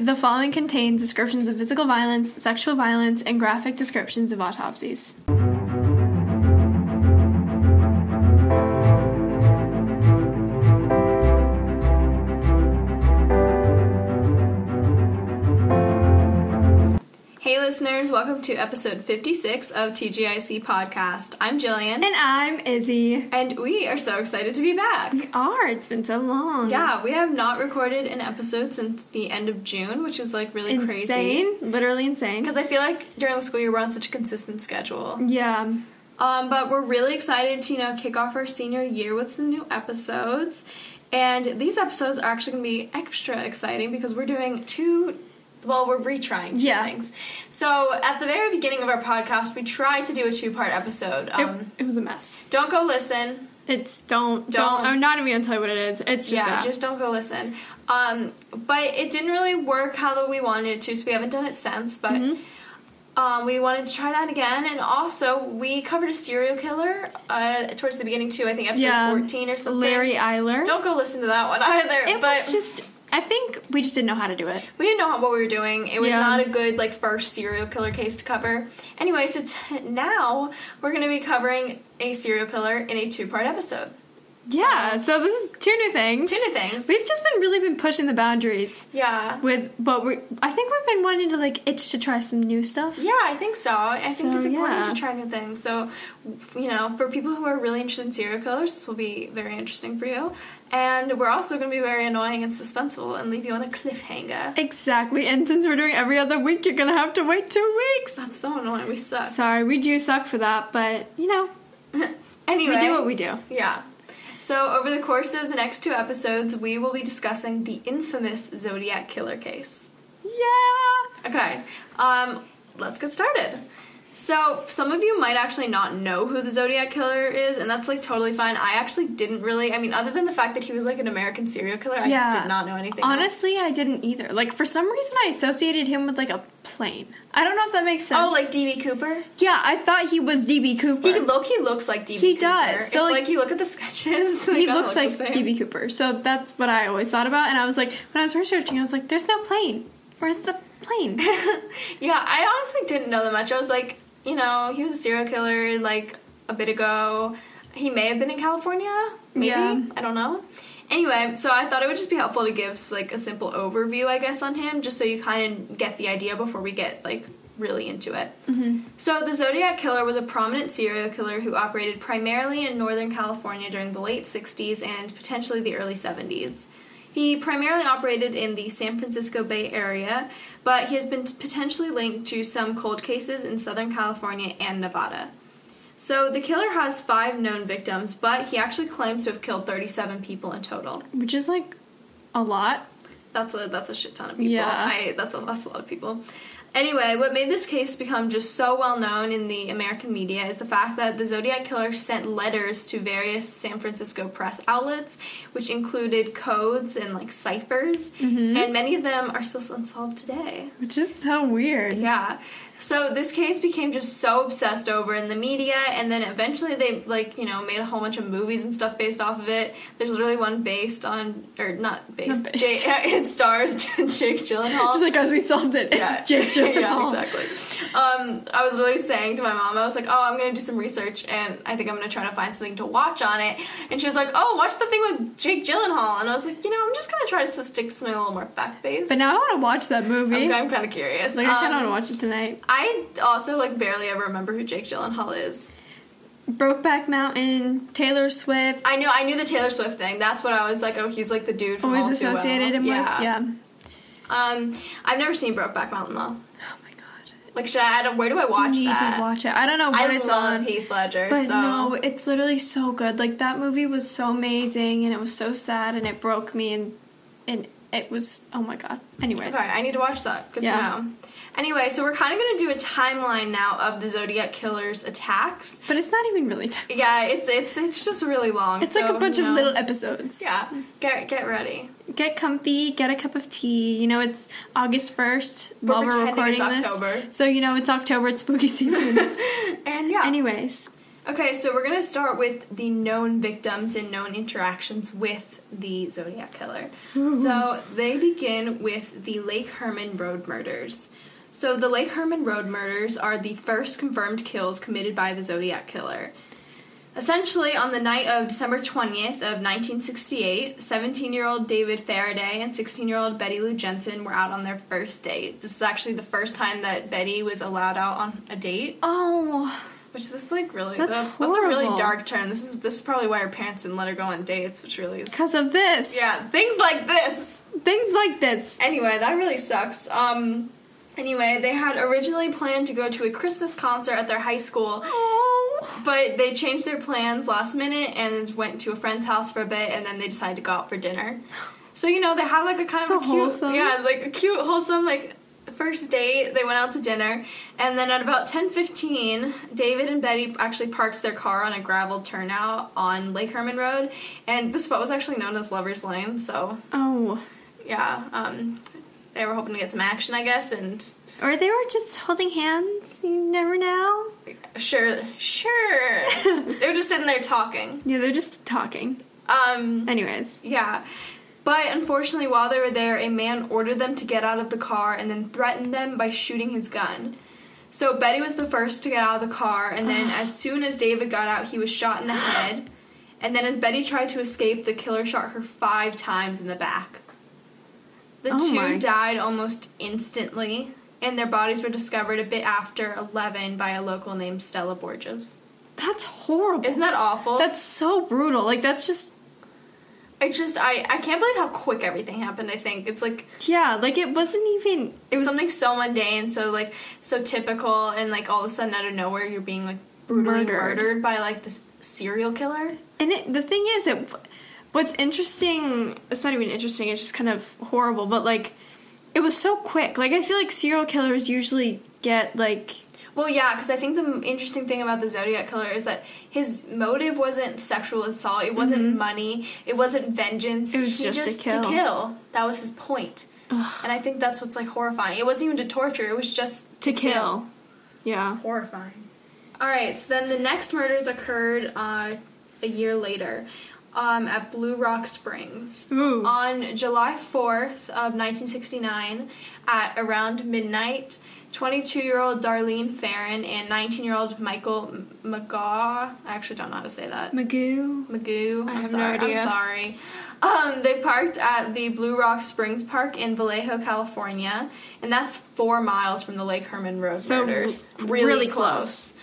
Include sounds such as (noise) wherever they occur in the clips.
The following contains descriptions of physical violence, sexual violence, and graphic descriptions of autopsies. Listeners, welcome to episode 56 of TGIC Podcast. I'm Jillian. And I'm Izzy. And we are so excited to be back. We are. It's been so long. Yeah, we have not recorded an episode since the end of June, which is like really insane. crazy. Literally insane. Because I feel like during the school year we're on such a consistent schedule. Yeah. Um, but we're really excited to, you know, kick off our senior year with some new episodes. And these episodes are actually going to be extra exciting because we're doing two well, we're retrying two Yeah. things. So at the very beginning of our podcast, we tried to do a two-part episode. It, Um, it was a mess. don't go listen. It's don't Don't. don't. I'm not even gonna tell you what it is. It's just yeah, bad. just don't go listen. Um, but it didn't really work how we wanted it to, so we haven't done it since. But Mm-hmm. um, we wanted to try that again, and also we covered a serial killer uh, towards the beginning too. I think episode Yeah. fourteen or something. Larry Eyler. Don't go listen to that one (laughs) either. it but was just. I think we just didn't know how to do it. we didn't know what we were doing. It was Yeah. not a good like first serial killer case to cover. Anyway, so t- now we're going to be covering a serial killer in a two-part episode. Yeah. So this is two new things. Two new things. We've just been really been pushing the boundaries Yeah. with, but we. I think we've been wanting to like itch to try some new stuff. Yeah, I think so. I think it's important yeah. to try new things. So, you know, for people who are really interested in serial killers, this will be very interesting for you. And we're also going to be very annoying and suspenseful and leave you on a cliffhanger. Exactly. And since we're doing every other week, you're gonna have to wait two weeks. That's so annoying. We suck. Sorry, we do suck for that, but you know, (laughs) anyway, we do what we do. Yeah. So, over the course of the next two episodes, we will be discussing the infamous Zodiac killer case. Yeah. Okay, um, let's get started. So, some of you might actually not know who the Zodiac Killer is, and that's like totally fine. I actually didn't really, I mean, other than the fact that he was like an American serial killer, I did not know anything. else. Honestly, I didn't either. Like for some reason, I associated him with like a plane. I don't know if that makes sense. Oh, like DB Cooper? yeah, I thought he was DB Cooper. He look, he looks like DB He Cooper. does. So, If, like- like, you look at the sketches, (laughs) he looks look like. DB Cooper. So that's what I always thought about. And I was like, when I was researching, I was like, there's no plane. Where's the plane? (laughs) Yeah, I honestly didn't know that much. I was like, you know, he was a serial killer like a bit ago. He may have been in California, maybe. Yeah. I don't know. Anyway, so I thought it would just be helpful to give like a simple overview, I guess, on him, just so you kind of get the idea before we get like really into it. Mm-hmm. So the Zodiac Killer was a prominent serial killer who operated primarily in Northern California during the late 60s and potentially the early 70s. He primarily operated in the San Francisco Bay Area, but he has been potentially linked to some cold cases in Southern California and Nevada. So the killer has five known victims, but he actually claims to have killed 37 people in total. Which is like a lot. That's a that's a shit ton of people. Yeah. I that's a that's a lot of people. Anyway, what made this case become just so well known in the American media is the fact that the Zodiac Killer sent letters to various San Francisco press outlets, which included codes and like ciphers, Mm-hmm. and many of them are still unsolved today. Which is so weird. Yeah. So this case became just so obsessed over in the media, and then eventually they like you know made a whole bunch of movies and stuff based off of it. There's literally one based on or not based. Not based. Jay, (laughs) it stars (laughs) Jake Gyllenhaal. Just like as we solved it, it's Jake (laughs) Gyllenhaal. yeah, exactly. Um, I was really saying to my mom, I was like, "Oh, I'm gonna do some research, and I think I'm gonna try to find something to watch on it." And she was like, "Oh, watch the thing with Jake Gyllenhaal," and I was like, "You know, I'm just gonna try to stick something a little more fact based." But now I want to watch that movie. I'm, I'm kind of curious. Like I kind of Um, want to watch it tonight. I also like barely ever remember who Jake Gyllenhaal is. Brokeback Mountain, Taylor Swift. I knew I knew the Taylor Swift thing. That's what I was like. Oh, he's like the dude from Always All Too Well. associated him yeah. with. Yeah. Um, I've never seen Brokeback Mountain though. Oh my god. Like, should I? I don't, where do I watch you need that? to watch it. I don't know what I it's love on. Heath Ledger. But so no, it's literally so good. Like that movie was so amazing and it was so sad and it broke me and and it was oh my god. Anyways. Okay, I need to watch that. Good Yeah. to know. Anyway, so we're kind of going to do a timeline now of the Zodiac Killer's attacks. But it's not even really t- Yeah, it's it's it's just really long. It's like a bunch you of little episodes. Yeah, get get ready. Get comfy, get a cup of tea. You know it's August 1st We're while we're recording this. October. So you know it's October, it's spooky (laughs) season. And yeah. Anyways. Okay, so we're gonna start with the known victims and known interactions with the Zodiac Killer. So they begin with the Lake Herman Road murders. So the Lake Herman Road murders are the first confirmed kills committed by the Zodiac Killer. Essentially, on the night of December 20th of 1968, 17-year-old David Faraday and 16-year-old Betty Lou Jensen were out on their first date. This is actually the first time that Betty was allowed out on a date. Oh, Which is this like really That's that- that's a really dark turn. This is this is probably why her parents didn't let her go on dates, which really is because of this. yeah things like this. Things like this. Anyway, that really sucks. Um, anyway, they had originally planned to go to a Christmas concert at their high school, Oh. but they changed their plans last minute and went to a friend's house for a bit, and then they decided to go out for dinner. So you know they had like a kind So of a cute, wholesome. yeah, like a cute, wholesome like first date. They went out to dinner, and then at about ten fifteen, David and Betty actually parked their car on a gravel turnout on Lake Herman Road, and the spot was actually known as Lovers Lane. So Oh. yeah, um, they were hoping to get some action, I guess, and Or they were just holding hands. You never know. sure, sure, (laughs) they were just sitting there talking. Yeah, they're just talking. Um, Anyways. Yeah. But unfortunately, while they were there, a man ordered them to get out of the car and then threatened them by shooting his gun. So Betty was the first to get out of the car, and then (sighs) as soon as David got out, he was shot in the (gasps) head. And then as Betty tried to escape, the killer shot her five times in the back. The Oh two my. died almost instantly, and their bodies were discovered a bit after 11 by a local named Stella Borges. That's horrible. Isn't that awful? That's so brutal. Like that's just I just I I can't believe how quick everything happened. I think it's like yeah, like it wasn't even it was something so mundane, so like so typical, and like all of a sudden out of nowhere you're being like brutally Murdered. murdered, by like this serial killer. And it, the thing is, it what's interesting. It's not even interesting. It's just kind of horrible. But like, it was so quick. Like I feel like serial killers usually get like Well, yeah, because I think the interesting thing about the Zodiac killer is that his motive wasn't sexual assault. It wasn't money. It wasn't vengeance. Mm-hmm. It was he just to kill. kill. That was his point. ugh, And I think that's what's like horrifying. It wasn't even to torture. It was just to kill. Yeah. Horrifying. All right, so then the next murders occurred uh, a year later um, at Blue Rock Springs. Ooh. On July 4th of 1969, at around midnight, 22-year-old Darlene Ferrin and 19-year-old Michael McGaw, I actually don't know how to say that. Magoo. Magoo. I I'm have no sorry. I'm sorry. Um, they parked at the Blue Rock Springs Park in Vallejo, California, and that's four miles from the Lake Herman Road So, murders. Really, really close.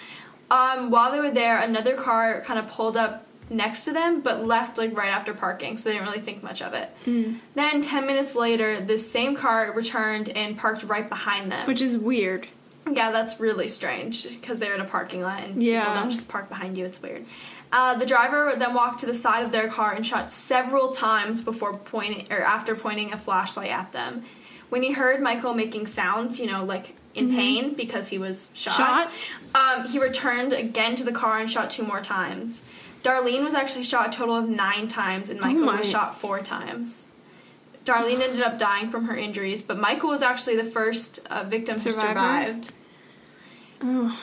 Um, while they were there, another car kind of pulled up next to them, but left like right after parking, so they didn't really think much of it. Mm. Then ten minutes later, this same car returned and parked right behind them. Which is weird. Yeah, that's really strange because they're in a parking lot and Yeah. people don't just park behind you. It's weird. Uh, the driver then walked to the side of their car and shot several times before pointing or after pointing a flashlight at them. When he heard Michael making sounds, you know, like in pain because he was shot, Um, he returned again to the car and shot two more times. Darlene was actually shot a total of nine times, and Michael my. was shot four times. Darlene ended up dying from her injuries, but Michael was actually the first uh, victim who Survivor? survived. Oh.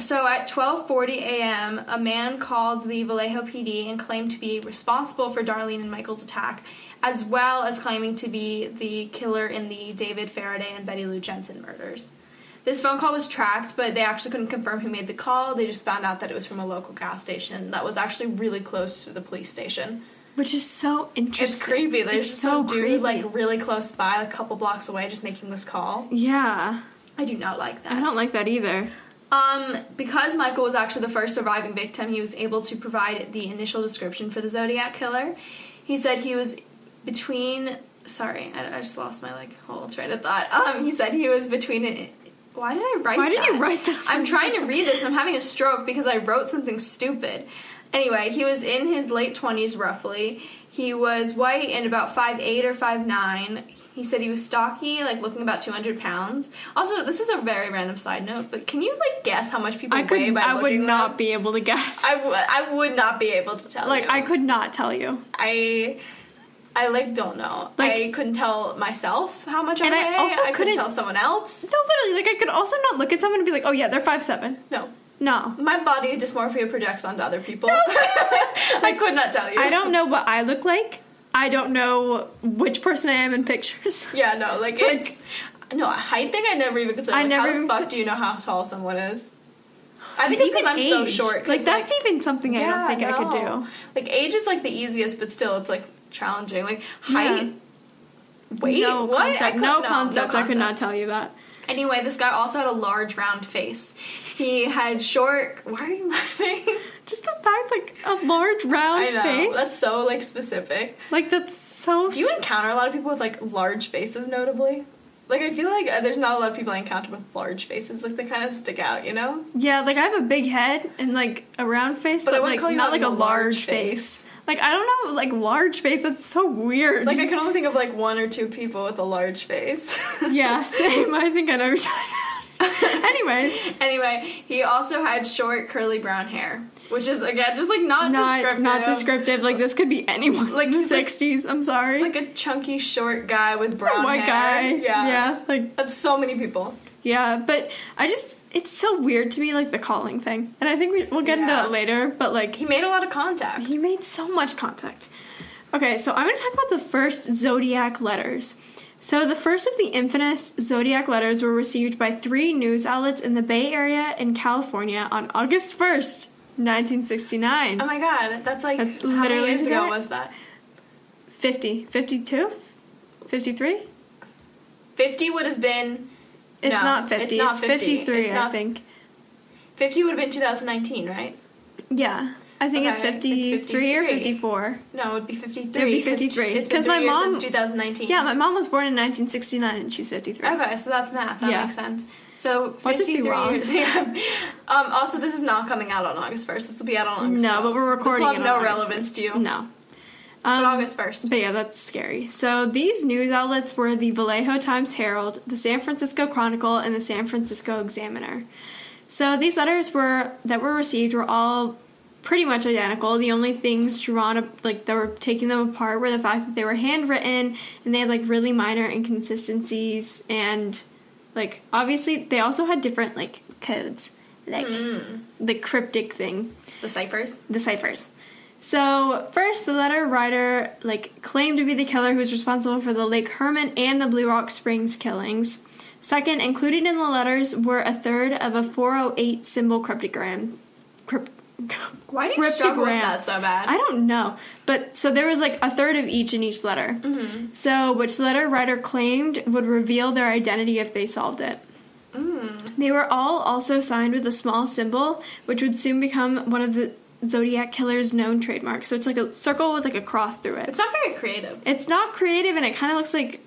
So at 12:40 a.m., a man called the Vallejo PD and claimed to be responsible for Darlene and Michael's attack, as well as claiming to be the killer in the David Faraday and Betty Lou Jensen murders. This phone call was tracked, but they actually couldn't confirm who made the call. They just found out that it was from a local gas station that was actually really close to the police station. Which is so interesting. It's creepy. There's It's some so dude creepy. like really close by, a couple blocks away, just making this call. Yeah. I do not like that. I don't like that either. Um, because Michael was actually the first surviving victim, he was able to provide the initial description for the Zodiac killer. He said he was between. Sorry, I, I just lost my like whole train of thought. Um, he said he was between. An, why did I write? Why did that? you write that I'm trying to read this. and I'm having a stroke because I wrote something stupid. Anyway, he was in his late twenties roughly. He was white and about five eight or five nine. He said he was stocky, like looking about 200 pounds. Also, this is a very random side note, but can you like guess how much people I weigh could. by I would not them? be able to guess. I would. I would not be able to tell. like you. I could not tell you. I. I like don't know. Like- I couldn't tell myself how much I And I also I couldn't couldn't- tell someone else. No, literally. Like I could also not look at someone and be like, "Oh yeah, they're five seven. No, No. My body dysmorphia projects onto other people. (laughs) (laughs) I could not tell you. I don't know what I look like. I don't know which person I am in pictures. (laughs) Yeah, no, like, Like- it's no height thing. I never even considered. I Like, never how the fuck do you know how tall someone is? I think it's because I'm so short. Like that's even something I don't think I could do. Like age is like the easiest, but still, it's like challenging. Like height. Wait, no what? I concept. No, no, concept. no I could not tell you that. Anyway, this guy also had a large round face. He had short. Why are you (laughs) laughing? Just the fact, like a large round I know face. that's so like specific. like that's so. Do you encounter a lot of people with like large faces, notably? Like I feel like uh, there's not a lot of people I encounter with large faces. Like they kind of stick out, you know. yeah, like I have a big head and like a round face, But but, I like call you not like a large face. Like I don't know, like large face. That's so weird. Like I can only think of like one or two people with a large face. (laughs) yeah, same. I think I know. what you're talking about. Anyways, anyway, he also had short curly brown hair, which is again just like not, not descriptive. not descriptive. Like this could be anyone. Like, Like the he's like- '60s. I'm sorry. Like a chunky short guy with brown oh hair. white hair. guy. Yeah. yeah, like That's so many people. Yeah, but I just it's so weird to me like the calling thing. And I think we, we'll get into Yeah. that later, but like He made a lot of contact. he made so much contact. Okay, so I'm going to talk about the first zodiac letters. So the first of the infamous zodiac letters were received by three news outlets in the Bay Area in California on August 1st, 1969. Oh my god, that's like That's how many literally years ago was that? 50, 52, 53? 50 would have been It's No, not 50. it's It's, 50. 53, It's I think. 50 would have been 2019, right? Yeah. I think it's Okay, it's 53 or 54. No, it would be 53. It would be 'cause 53, It's been 'cause three my mom- since 2019. Yeah, my mom was born in 1969 and she's 53. Okay, so that's math. That Yeah. makes sense. So Watch us be 53 wrong. years. (laughs) Yeah. Um, also, this is not coming out on August 1st. This will be out on August No, 12th. but we're recording This will have no relevance to you. No. But Um, August 1st. But yeah, that's scary. So these news outlets were the Vallejo Times Herald, the San Francisco Chronicle, and the San Francisco Examiner. So these letters were that were received were all pretty much identical. The only things drawn like that were taking them apart were the fact that they were handwritten and they had like really minor inconsistencies and like obviously they also had different like codes. Like the cryptic thing The ciphers. the ciphers. So first, the letter writer like claimed to be the killer who was responsible for the Lake Herman and the Blue Rock Springs killings. Second, included in the letters were a third of a 408 symbol cryptogram. Crypt- (laughs) Why do you struggle with that so bad? I don't know, but so there was like a third of each in each letter. Mm-hmm. So which letter writer claimed would reveal their identity if they solved it. Mm. They were all also signed with a small symbol, which would soon become one of the Zodiac killer's known trademarks. So it's like a circle with like a cross through it. It's not very creative. It's not creative, and it kind of looks like,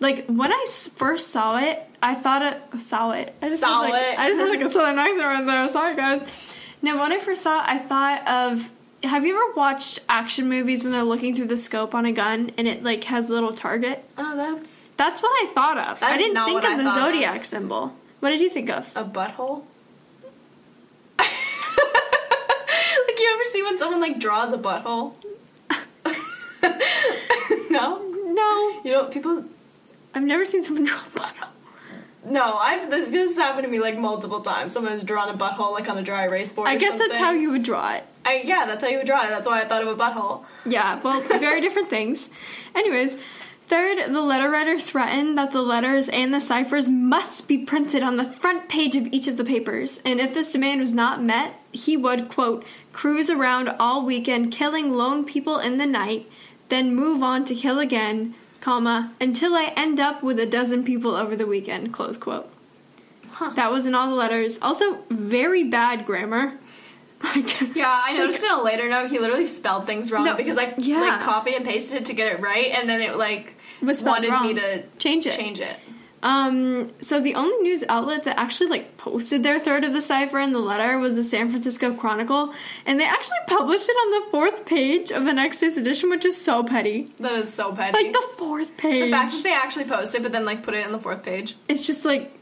like when I first saw it, I thought it saw it. I just Saw like, it. I just had like (laughs) a southern accent right there. Sorry, guys. Now, when I first saw it, I thought of. Have you ever watched action movies when they're looking through the scope on a gun and it like has a little target? Oh, that's That's what I thought of. I didn't think of I the thought of. zodiac symbol. What did you think of? a butthole. like you ever see when someone like draws a butthole? (laughs) no, No, you know people. I've never seen someone (laughs) draw a butthole. No, I've this, this has happened to me like multiple times. Someone has drawn a butthole like on a dry erase board. I guess that's how you would draw it. I, yeah, that's how you would draw it. That's why I thought of a butthole. Yeah, well, very (laughs) different things. Anyways, third, the letter writer threatened that the letters and the ciphers must be printed on the front page of each of the papers, and if this demand was not met, he would, quote, cruise around all weekend killing lone people in the night, then move on to kill again, comma, until I end up with a dozen people over the weekend, close quote. Huh. That was in all the letters. Also, very bad grammar. (laughs) Like, Yeah, I noticed in a later note he literally spelled things wrong No, because I yeah. like copied and pasted it to get it right, and then it like Was wanted me to Change it. Change it. Um, so the only news outlet that actually like posted their third of the cipher in the letter was the San Francisco Chronicle, and they actually published it on the fourth page of the next day's edition, which is so petty. That is so petty. Like the fourth page. The fact that they actually posted, it but then like put it in the fourth page. it's just like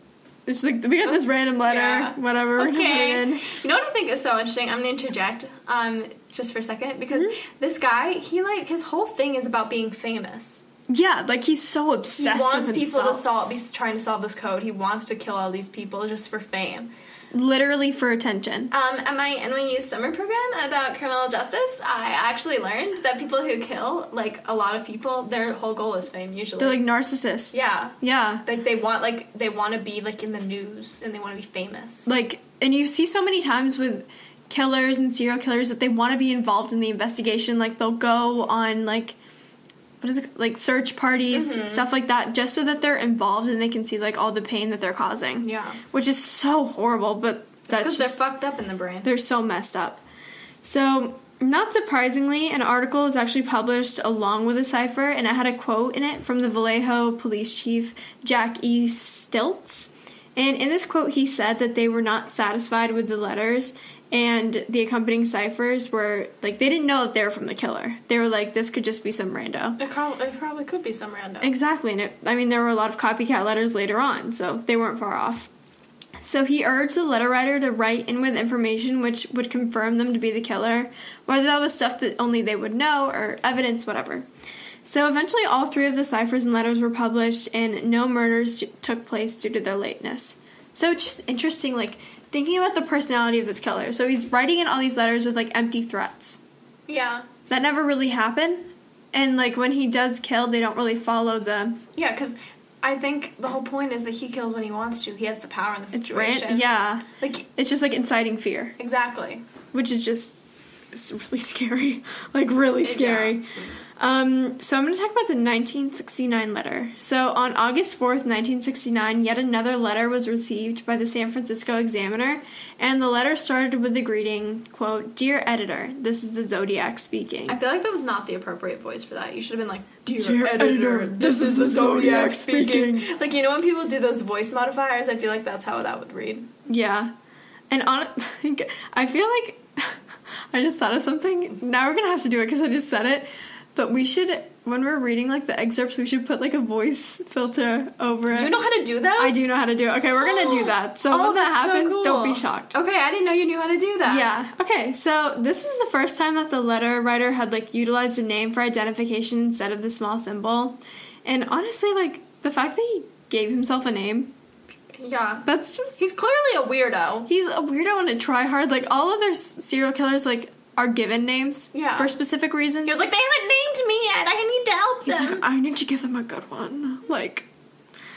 it's like we got this random letter, yeah. whatever. we're gonna put it Okay. You know what I think is so interesting? I'm gonna interject, um, just for a second because Mm-hmm. this guy, he like his whole thing is about being famous. Yeah, like he's so obsessed. He wants with people to solve, be trying to solve this code. He wants to kill all these people just for fame. literally for attention. Um, at my NYU summer program about criminal justice, I actually learned that people who kill like a lot of people, their whole goal is fame. Usually, They're like narcissists. Yeah. Yeah. like they want like they want to be like in the news and they want to be famous. Like, and you see so many times with killers and serial killers that they want to be involved in the investigation. Like, they'll go on, like, what is it? Like, search parties, Mm-hmm. stuff like that, just so that they're involved and they can see, like, all the pain that they're causing. Yeah. Which is so horrible, but that's because they're fucked up in the brain. They're so messed up. So, not surprisingly, an article was actually published along with a cipher, and it had a quote in it from the Vallejo police chief, Jack E. Stiltz. And in this quote, he said that they were not satisfied with the letters, and the accompanying ciphers were like, they didn't know that they were from the killer. They were like, this could just be some rando. It, it probably could be some random. Exactly, and it, I mean, there were a lot of copycat letters later on, so they weren't far off. So he urged the letter writer to write in with information which would confirm them to be the killer, whether that was stuff that only they would know or evidence, whatever. So eventually, all three of the ciphers and letters were published, and no murders t- took place due to their lateness. So it's just interesting, like thinking about the personality of this killer. So he's writing in all these letters with like empty threats yeah, that never really happen, and like when he does kill, they don't really follow the yeah, because I think the whole point is that he kills when he wants to. He has the power in the It's ran- situation. yeah. like It's just like inciting fear, exactly. which is just it's really (laughs) scary. Like really scary. Um, so I'm going to talk about the 1969 letter. So on August 4th, 1969, yet another letter was received by the San Francisco Examiner, and the letter started with the greeting, quote, "Dear editor, this is the Zodiac speaking." I feel like that was not the appropriate voice for that. You should have been like, "Dear, Dear editor, this is the Zodiac speaking. (laughs) Like you know when people do those voice modifiers, I feel like that's how that would read. Yeah. And on (laughs) I feel like (laughs) I just thought of something. Now we're going to have to do it cuz I just said it. But we should when we're reading like the excerpts, we should put like a voice filter over it. You know how to do that? I do know how to do it. Okay, we're to do (gasps) that. So Oh, when that that's so happens, don't be shocked. Okay, I didn't know you knew how to do that. Yeah. Okay. So this was the first time that the letter writer had like utilized a name for identification instead of the small symbol. And honestly, like the fact that he gave himself a name, Yeah. that's just He's clearly a weirdo. He's a weirdo and a tryhard. Like all other serial killers, like are given names Yeah. for specific reasons. He was like, they haven't named me yet. I need to help He's them. like, I need to give them a good one. Like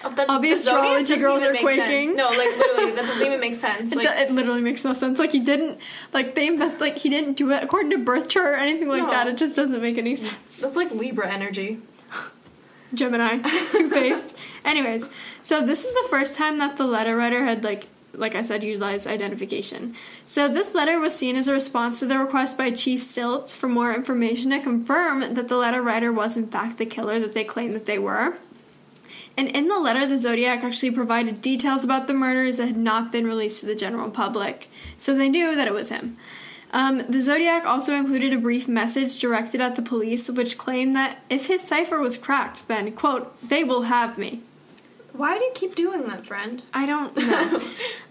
Oh, that- all the astrology girls are quaking. sense. No, like literally, that doesn't even make (laughs) sense. it, Like, do- it literally makes no sense. Like he didn't, like they invest, like he didn't do it according to birth chart or anything like No. that. It just doesn't make any sense. that's like Libra energy. Gemini, (laughs) two faced. Anyways, so this was the first time that the letter writer had like like I said, utilize identification. So this letter was seen as a response to the request by Chief Stiltz for more information to confirm that the letter writer was in fact the killer that they claimed that they were. And in the letter, the Zodiac actually provided details about the murders that had not been released to the general public, so they knew that it was him. Um, the Zodiac also included a brief message directed at the police, which claimed that if his cipher was cracked, then, quote, they will have me. Why do you keep doing that, friend? I don't (laughs) know.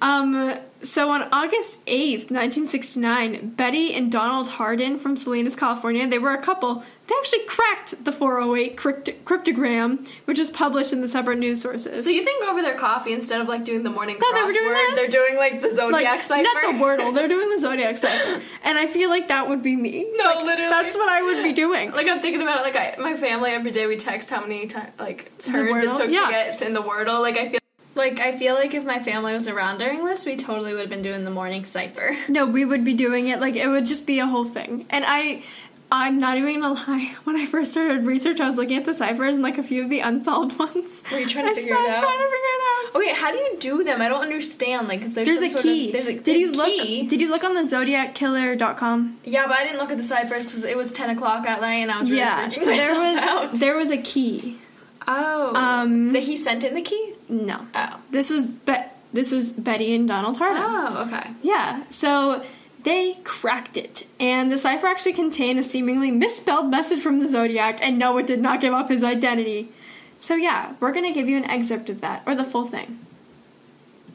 um, so on August 8th, 1969, Betty and Donald Harden from Salinas, California, they were a couple. They actually cracked the 408 crypt- cryptogram, which was published in the separate news sources. So you think over their coffee instead of like doing the morning No, they crossword, were doing this. they're doing like the zodiac like, cipher. not the Wordle, they're doing the (laughs) Zodiac cipher. And I feel like that would be me. No, Like, literally. That's what I would be doing. Like I'm thinking about it, like I, my family every day we text how many ti like turns it took Yeah. to get in the Wordle. Like I feel like I feel like if my family was around during this, we totally would have been doing the morning cipher. (laughs) No, we would be doing it like it would just be a whole thing. And I I'm not even gonna lie. (laughs) When I first started research, I was looking at the ciphers and like a few of the unsolved (laughs) ones. Were you trying to I figure it out? I was? Trying to figure it out. Okay, how do you do them? I don't understand. Like, cause there's, There's some a sort key. Of, there's a did there's you look? key. Did you look on the zodiackiller.com? yeah, but I didn't look at the ciphers because it was ten o'clock at night and I was really yeah. So there was out. there was a key. Oh, Um, that he sent in the key. No. Oh, This was Be- this was Betty and Donald Harden. oh, okay. Yeah, so they cracked it, and the cipher actually contained a seemingly misspelled message from the Zodiac, and no, it did not give up his identity. So, yeah, we're gonna give you an excerpt of that, or the full thing.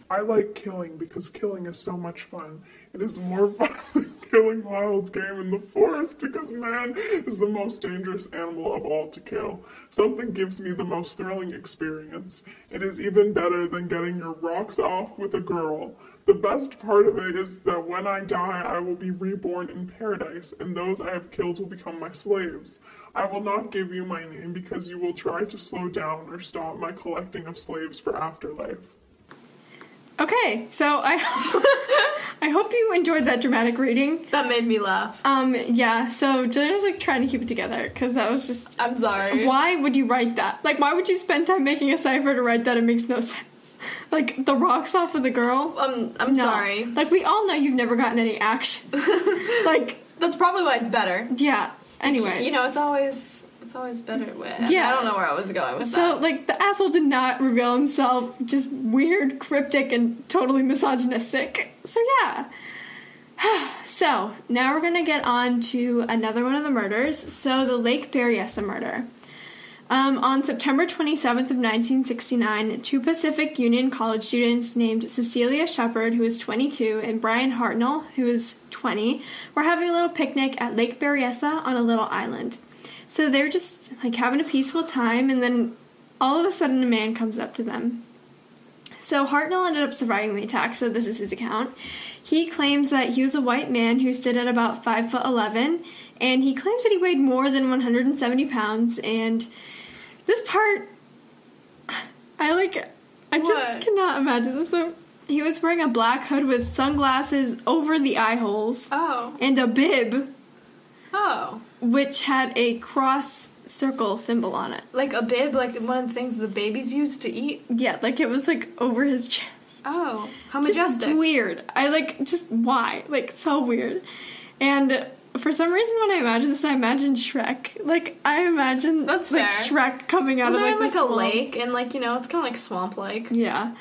I like killing because killing is so much fun. It is more fun than (laughs) killing wild game in the forest because man is the most dangerous animal of all to kill. Something gives me the most thrilling experience. It is even better than getting your rocks off with a girl. The best part of it is that when I die, I will be reborn in paradise, and those I have killed will become my slaves. I will not give you my name because you will try to slow down or stop my collecting of slaves for afterlife. Okay, so I (laughs) I hope you enjoyed that dramatic reading. That made me laugh. Um, yeah. So Jillian's like trying to keep it together because that was just. I'm sorry. Why would you write that? Like, why would you spend time making a cipher to write that? It makes no (laughs) sense. Like the rocks off of the girl. Um, I'm No. sorry. Like we all know you've never gotten any action. (laughs) like That's probably why it's better. yeah. Anyways, You know, it's always it's always better with. Yeah. I don't know where I was going with that. So that. like the asshole did not reveal himself. Just weird, cryptic, and totally misogynistic. So yeah. (sighs) so now we're gonna get on to another one of the murders. So the Lake Berryessa murder. Um, on September 27th of 1969, two Pacific Union college students named Cecilia Shepard, who was 22, and Bryan Hartnell, who was 20, were having a little picnic at Lake Berryessa on a little island. So they were just like having a peaceful time, and then all of a sudden a man comes up to them. So Hartnell ended up surviving the attack, so this is his account. He claims that he was a white man who stood at about five foot eleven, and he claims that he weighed more than 170 pounds. And this part, I like, I What? just cannot imagine this. So he was wearing a black hood with sunglasses over the eye holes oh. and a bib, Oh. which had a cross circle symbol on it. Like a bib, like one of the things the babies use to eat. Yeah, like it was like over his chest. Oh. How Just majestic. weird. I like just why? Like so weird. And for some reason when I imagine this I imagine Shrek. Like I imagine That's like fair. Shrek coming out Well, of like like a swamp. lake, and like you know, it's kind of like swamp like. Yeah.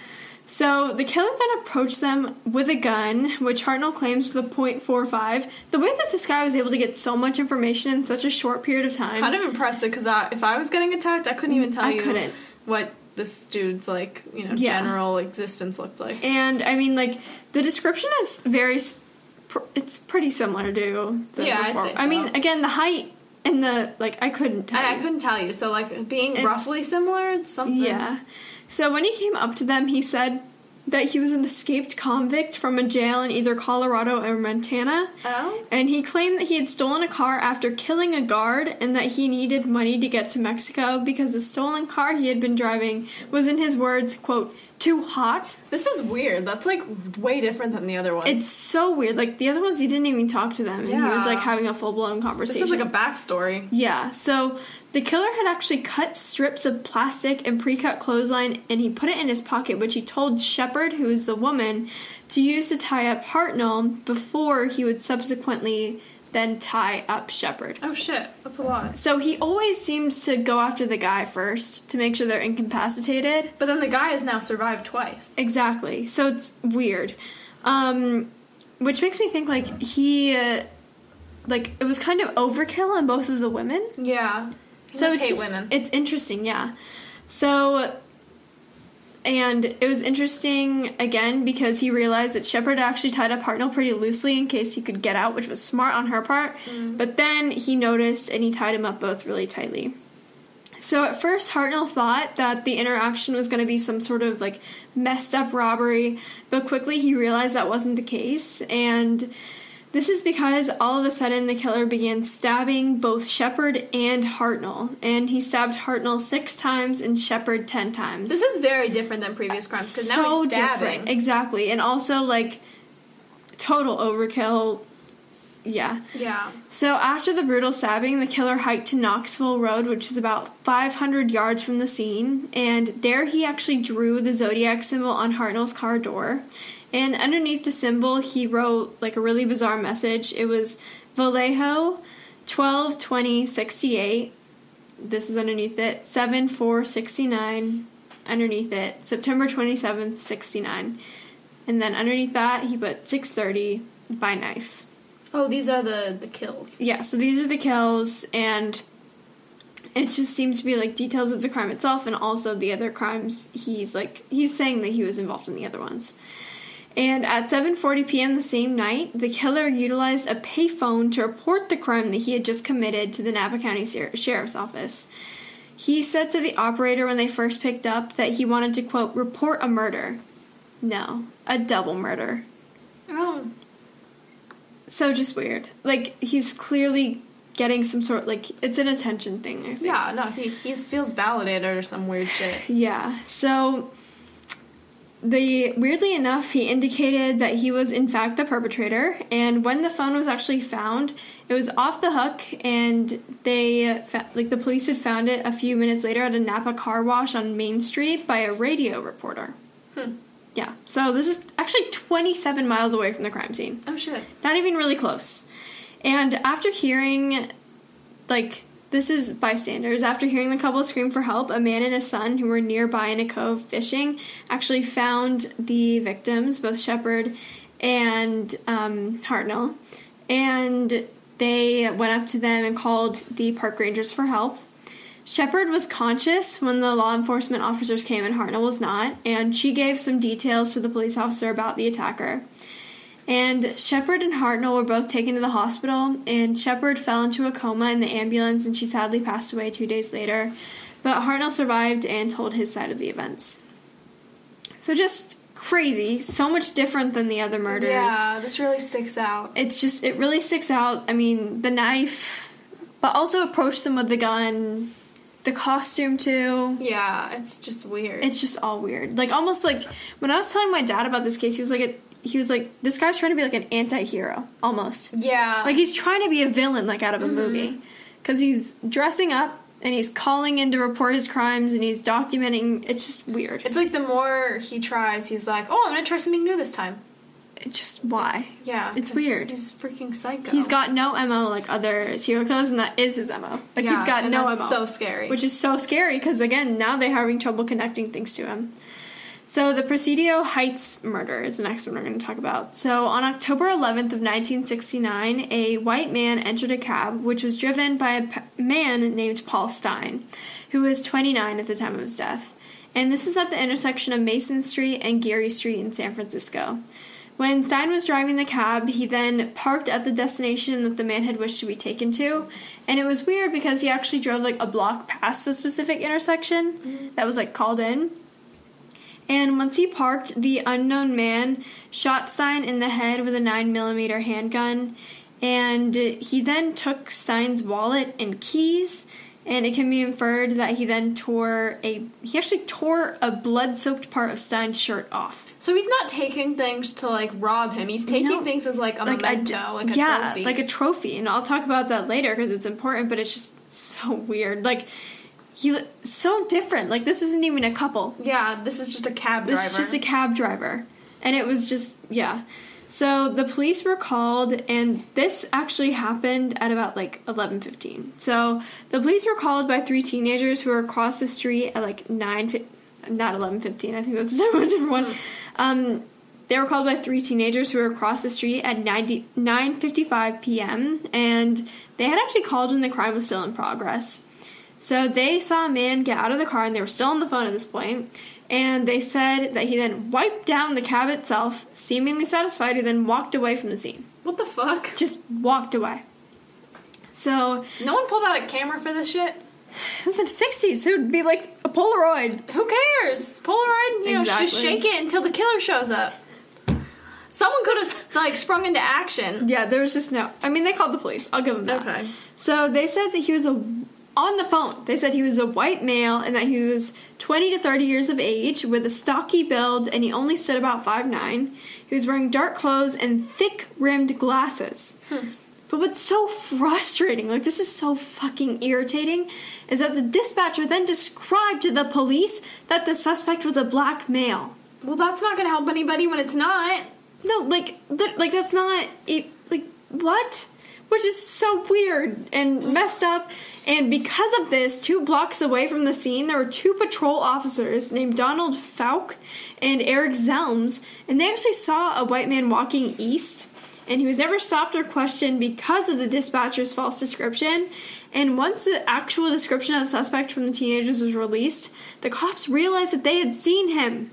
So the killer then approached them with a gun, which Hartnell claims was a .45. The way that this guy was able to get so much information in such a short period of time. Kind of impressive because if I was getting attacked, I couldn't even tell I you couldn't. what this dude's like, you know, Yeah. general existence looked like. And I mean, like the description is very, pr- it's pretty similar to the Yeah, I'd before. say I mean, again, the height and the like, I couldn't tell. I, I couldn't tell you. So like being It's- roughly similar, it's something. Yeah. So when he came up to them, he said that he was an escaped convict from a jail in either Colorado or Montana. Oh. And he claimed that he had stolen a car after killing a guard and that he needed money to get to Mexico because the stolen car he had been driving was, in his words, quote, too hot. This is weird. That's like way different than the other one. It's so weird. Like the other ones, he didn't even talk to them. And he was like having a full blown conversation. this is like a backstory. Yeah, so the killer had actually cut strips of plastic and pre cut clothesline and he put it in his pocket, which he told Shepard, who is the woman, to use to tie up Hartnell before he would subsequently then tie up Shepard. Oh shit, that's a lot. So he always seems to go after the guy first to make sure they're incapacitated. But then the guy has now survived twice. Exactly. So it's weird. Um, which makes me think like he. Uh, like it was kind of overkill on both of the women. Yeah. So it's hate just- women. It's interesting, yeah. So, and it was interesting again because he realized that Shepard actually tied up Hartnell pretty loosely in case he could get out, which was smart on her part. Mm. But then he noticed and he tied him up both really tightly. So at first, Hartnell thought that the interaction was going to be some sort of like messed up robbery, but quickly he realized that wasn't the case. And this is because all of a sudden the killer began stabbing both Shepard and Hartnell. And he stabbed Hartnell six times and Shepard ten times. This is very different than previous crimes because now he's stabbing. Exactly. And also, like, total overkill. Yeah. Yeah. So after the brutal stabbing, the killer hiked to Knoxville Road, which is about 500 yards from the scene, and there he actually drew the zodiac symbol on Hartnell's car door. And underneath the symbol, he wrote like a really bizarre message. It was Vallejo 12 20 68. This was underneath it. 7 4 69. Underneath it. September 27th, 69. And then underneath that, he put 630 by knife. Oh, these are the the kills. Yeah, so these are the kills, and it just seems to be like details of the crime itself and also the other crimes. He's like, he's saying that he was involved in the other ones. And at 7:40 p.m. the same night, the killer utilized a payphone to report the crime that he had just committed to the Napa County Sheriff's Office. He said to the operator when they first picked up that he wanted to quote report a murder. No, a double murder. Oh, So just weird. Like he's clearly getting some sort like it's an attention thing, I think. yeah, no, he he feels validated or some weird shit. Yeah. So the weirdly enough, he indicated that he was in fact the perpetrator, and when the phone was actually found, it was off the hook, and they like the police had found it a few minutes later at a Napa car wash on Main Street by a radio reporter. Hmm. Yeah. So this is actually 27 miles away from the crime scene Oh shit. not even really close. And after hearing, like, this is bystanders. After hearing the couple scream for help, a man and his son who were nearby in a cove fishing actually found the victims, both Shepard and um, Hartnell, and they went up to them and called the park rangers for help. Shepard was conscious when the law enforcement officers came and Hartnell was not, and she gave some details to the police officer about the attacker. And Shepard and Hartnell were both taken to the hospital, and Shepard fell into a coma in the ambulance, and she sadly passed away two days later. But Hartnell survived and told his side of the events. So just crazy, so much different than the other murders. Yeah, this really sticks out. It's just it really sticks out. I mean, the knife, but also approached them with the gun, the costume too. Yeah, it's just weird. It's just all weird. Like almost like when I was telling my dad about this case, he was like, he was like, this guy's trying to be like an anti-hero almost. yeah, Like he's trying to be a villain, like out of a mm-hmm. movie, because he's dressing up and he's calling in to report his crimes and he's documenting. It's just weird. it's like the more he tries, he's like, "Oh, I'm gonna try something new this time." It's just why. Yeah, it's weird. He's freaking psycho. He's got no mo like other serial killers, and that is his mo. Like Yeah, he's got no mo, so scary. which is so scary because again now they're having trouble connecting things to him. So the Presidio Heights murder is the next one we're going to talk about. So on October 11th of 1969, a white man entered a cab which was driven by a p- man named Paul Stine, who was 29 at the time of his death. And this was at the intersection of Mason Street and Geary Street in San Francisco. When Stine was driving the cab, he then parked at the destination that the man had wished to be taken to. And it was weird because he actually drove like a block past the specific intersection mm-hmm. that was like called in. And once he parked, the unknown man shot Stine in the head with a 9mm handgun. And he then took Stine's wallet and keys. And it can be inferred that he then tore a. He actually tore a blood soaked part of Stine's shirt off. so he's not taking things to like rob him. He's taking No. things as like a like memento, d- like a yeah, trophy. like a trophy, and I'll talk about that later because it's important. But it's just so weird. Like he li- so different. Like this isn't even a couple. yeah, this is just a cab This driver. is just a cab driver, and it was just yeah. So the police were called, and this actually happened at about like eleven fifteen. So the police were called by three teenagers who were across the street at like nine, fi- not eleven fifteen. I think that's (laughs) a different different one. Um, they were called by three teenagers who were across the street at 90, 9.55 p.m. and they had actually called when the crime was still in progress. So they saw a man get out of the car and they were still on the phone at this point. And they said that he then wiped down the cab itself, seemingly satisfied, and then walked away from the scene. what the fuck? Just walked away. So No one pulled out a camera for this shit. it was in the 60s. It would be like a Polaroid. Who cares? Polaroid, you know, just shake it until the killer shows up. Someone could have like sprung into action. Yeah, there was just no. I mean, they called the police. I'll give them that. Okay. So they said that he was a on the phone. They said he was a white male and that he was 20 to 30 years of age with a stocky build and he only stood about 5'9. He was wearing dark clothes and thick rimmed glasses. Hmm. But what's so frustrating, like this is so fucking irritating, is that the dispatcher then described to the police that the suspect was a black male. Well, that's not gonna help anybody when it's not. No, like, th- like that's not it. Like what? Which is so weird and messed up. And because of this, two blocks away from the scene, there were two patrol officers named Donald Fouke and Eric Zelms, and they actually saw a white man walking east. And he was never stopped or questioned because of the dispatcher's false description. And once the actual description of the suspect from the teenagers was released, the cops realized that they had seen him.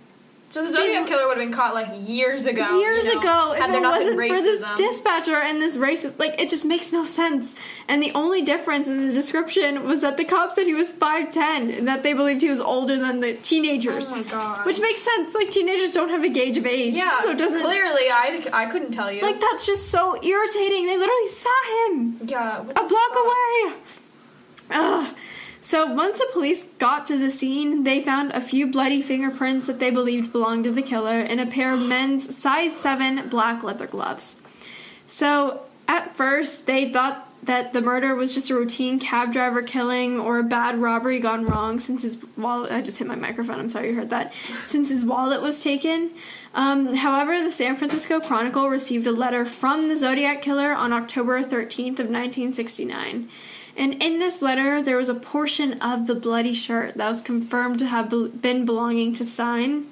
So the Zodiac killer would have been caught like years ago. years you know, ago if had it there not wasn't been for this dispatcher and this racist like it just makes no sense and the only difference in the description was that the cop said he was 5'10 and that they believed he was older than the teenagers Oh my God. which makes sense like teenagers don't have a gauge of age yeah, so it doesn't clearly I, I couldn't tell you. like that's just so irritating they literally saw him yeah, a block fuck? away. Ugh. So once the police got to the scene, they found a few bloody fingerprints that they believed belonged to the killer and a pair of men's size 7 black leather gloves. So at first, they thought that the murder was just a routine cab driver killing or a bad robbery gone wrong since his wallet. I just hit my microphone. I'm sorry you heard that. Since his wallet was taken. Um, however, the San Francisco Chronicle received a letter from the Zodiac killer on October 13th of 1969. And in this letter, there was a portion of the bloody shirt that was confirmed to have been belonging to Stine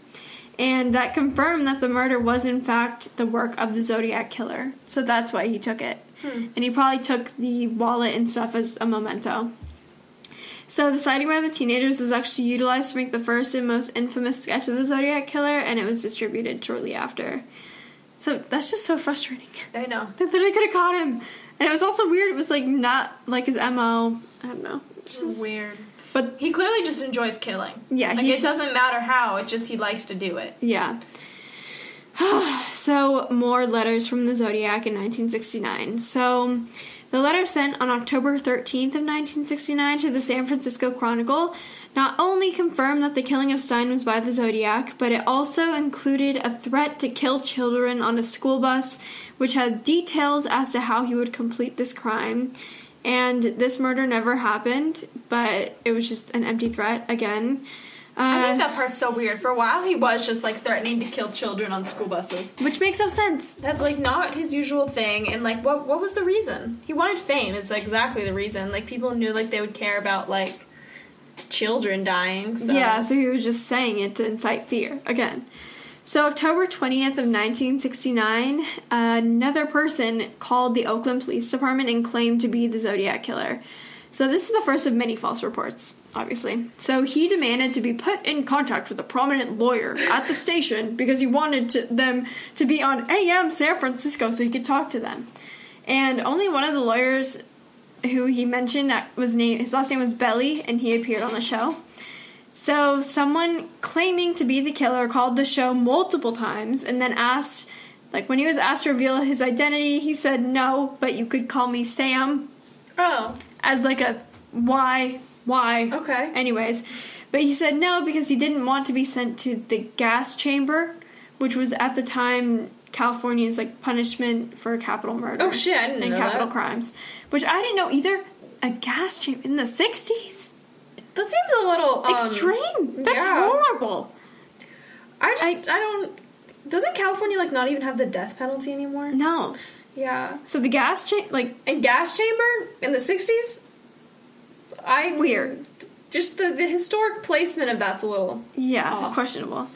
and that confirmed that the murder was in fact the work of the Zodiac killer. So that's why he took it. Hmm. And he probably took the wallet and stuff as a memento. So the sighting by the teenagers was actually utilized to make the first and most infamous sketch of the Zodiac killer, and it was distributed shortly after. So that's just so frustrating. I know. They literally could have caught him. And it was also weird. It was like not like his MO. I don't know. It's just- Weird. But He clearly just enjoys killing. Yeah, like it just- doesn't matter how. It just he likes to do it. Yeah. (sighs) so, more letters from the Zodiac in 1969. So, the letter sent on October 13th of 1969 to the San Francisco Chronicle not only confirmed that the killing of Stine was by the Zodiac, but it also included a threat to kill children on a school bus, which had details as to how he would complete this crime. And this murder never happened, but it was just an empty threat again. I Uh, think that part's so weird. For a while, he was just like threatening to kill children on school buses. which makes no sense. That's like not his usual thing. And like, what what was the reason? He wanted fame. Is like, exactly the reason. Like people knew like they would care about like children dying. So. Yeah, so he was just saying it to incite fear again. So October 20th of 1969, another person called the Oakland Police Department and claimed to be the Zodiac killer. So this is the first of many false reports, obviously. So he demanded to be put in contact with a prominent lawyer at the station because he wanted to, them to be on AM San Francisco so he could talk to them. And only one of the lawyers who he mentioned that was name his last name was Belli and he appeared on the show. So, someone claiming to be the killer called the show multiple times and then asked, like, when he was asked to reveal his identity, he said, No, but you could call me Sam Oh. as like a why, why. Okay. Anyways, but he said no because he didn't want to be sent to the gas chamber, which was at the time California's like punishment for capital murder. Oh, shit, I didn't and capital that. crimes, which I didn't know either. A gas chamber in the '60s, That seems a little um, extreme. That's yeah. horrible. I just I, don't. Doesn't California like not even have the death penalty anymore? No. Yeah. So the gas chamber, like And gas chamber in the sixties. I Weird. Just the, the historic placement of that's a little. Yeah, Off. questionable.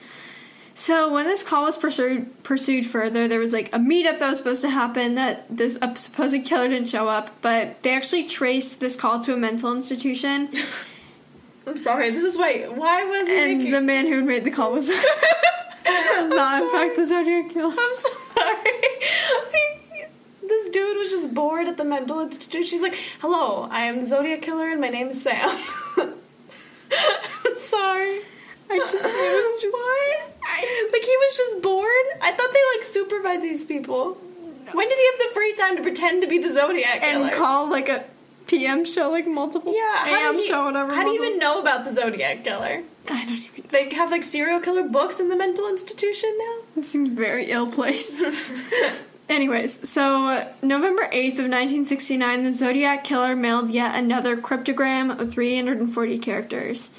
So when this call was pursued pursued further, there was like a meetup that was supposed to happen that this supposed killer didn't show up, but they actually traced this call to a mental institution, (laughs) I'm sorry. This is why. Why was it? and the man who made the call was (laughs) was not in fact the Zodiac killer. I'm so sorry. (laughs) this dude was just bored at the mental institution. She's like, "Hello, I am the Zodiac killer, and my name is Sam." I'm sorry. I just it was just Why? (laughs) Like he was just bored. I thought they like supervised these people. When did he have the free time to pretend to be the Zodiac killer? and call like a PM show, like multiple yeah, how AM he- show, whatever. How do you multiple- even know about the Zodiac killer? I don't even. They have like serial killer books in the mental institution now. It seems very ill placed. (laughs) Anyways, so uh, November 8th of 1969, the Zodiac Killer mailed yet another cryptogram of 340 characters.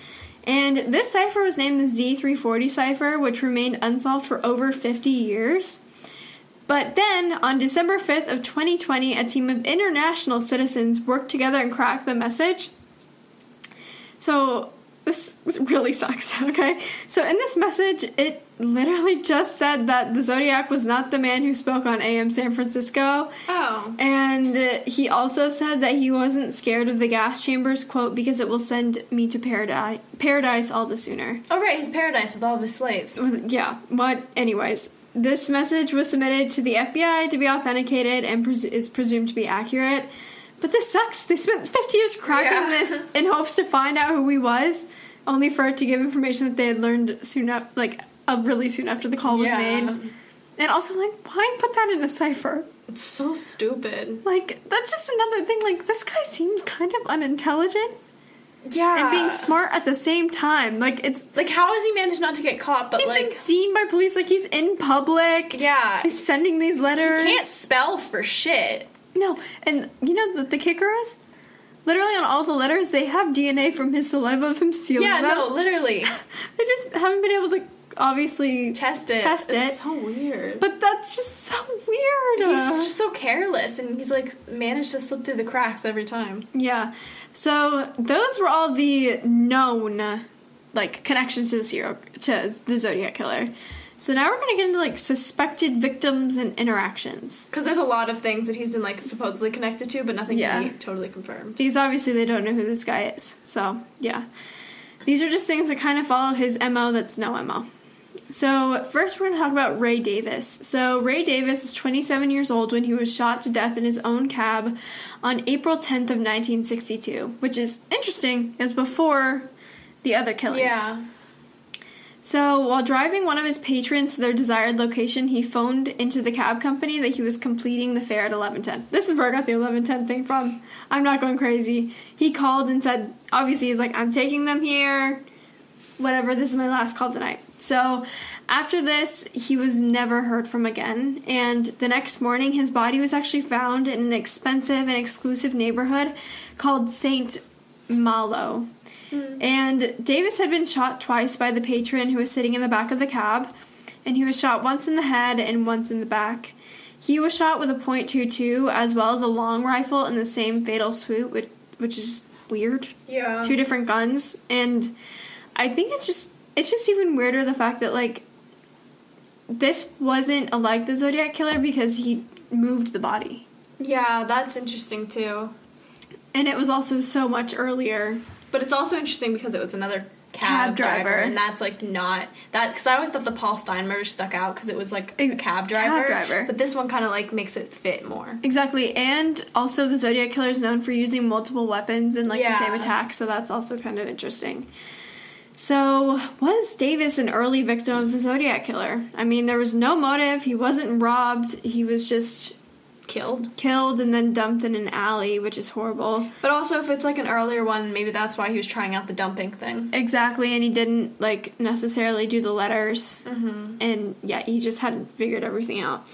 And this cipher was named the Z340 cipher, which remained unsolved for over 50 years. But then, on December 5th of 2020, a team of international citizens worked together and cracked the message. So, this really sucks, (laughs) okay? So in this message, it literally just said that the Zodiac was not the man who spoke on AM San Francisco. Oh. And uh, he also said that he wasn't scared of the gas chambers, quote, because it will send me to paradise, paradise all the sooner. Oh, right, his paradise with all of his slaves. Yeah, but anyways, this message was submitted to the FBI to be authenticated and pres- is presumed to be accurate. But this sucks. They spent 50 years cracking Yeah. this (laughs) in hopes to find out who he was, only for it to give information that they had learned soon up, like uh, really soon after the call was Yeah. made. And also, like, why put that in a cipher? It's so stupid. Like, that's just another thing. Like, this guy seems kind of unintelligent Yeah. and being smart at the same time. Like, it's Like, how has he managed not to get caught? But he's like, been seen by police. Like, he's in public. yeah, He's sending these letters. He can't spell for shit. No, and you know the, the kicker is, literally on all the letters they have DNA from his saliva of him sealing Yeah, them. no, literally (laughs) they just haven't been able to obviously test it. Test it's it. So weird. But that's just so weird. he's just so careless, and he's like managed to slip through the cracks every time. yeah. So those were all the known like connections to the serial to the Zodiac killer. So now we're gonna get into like suspected victims and interactions. Because there's a lot of things that he's been like supposedly connected to, but nothing Yeah. can be totally confirmed. Because obviously they don't know who this guy is. So, yeah. These are just things that kind of follow his MO that's no MO. So, first we're going to talk about Ray Davis. So, Ray Davis was 27 years old when he was shot to death in his own cab on April 10th of 1962, which is interesting. It was before the other killings. Yeah. So, while driving one of his patrons to their desired location, he phoned into the cab company that he was completing the fare at 11:10. This is where I got the 11:10 thing from. I'm not going crazy. He called and said, obviously, he's like, "I'm taking them here. Whatever. This is my last call tonight." So, after this, he was never heard from again. And the next morning, his body was actually found in an expensive and exclusive neighborhood called Saint Malo. Hmm. And Davis had been shot twice by the patron who was sitting in the back of the cab, and he was shot once in the head and once in the back. He was shot with a .22 as well as a long rifle in the same fatal swoop, which, which is weird. Yeah. Two different guns, and I think it's just it's just even weirder the fact that like this wasn't a like the Zodiac killer because he moved the body, Yeah, that's interesting too. And it was also so much earlier. But it's also interesting because it was another cab, Cab driver. driver. and that's like not that because I always thought the Paul Stine murder stuck out because it was like a cab cab driver. driver. But this one kind of like makes it fit more. Exactly, and also the Zodiac killer is known for using multiple weapons in like the same attack, so that's also kind of interesting. So, was Davis an early victim of the Zodiac killer? I mean, there was no motive. He wasn't robbed. He was just Killed. killed and then dumped in an alley, which is horrible. But also, if it's like an earlier one, maybe that's why he was trying out the dumping thing. Exactly, and he didn't like necessarily do the letters, Mm-hmm. and yeah, he just hadn't figured everything out.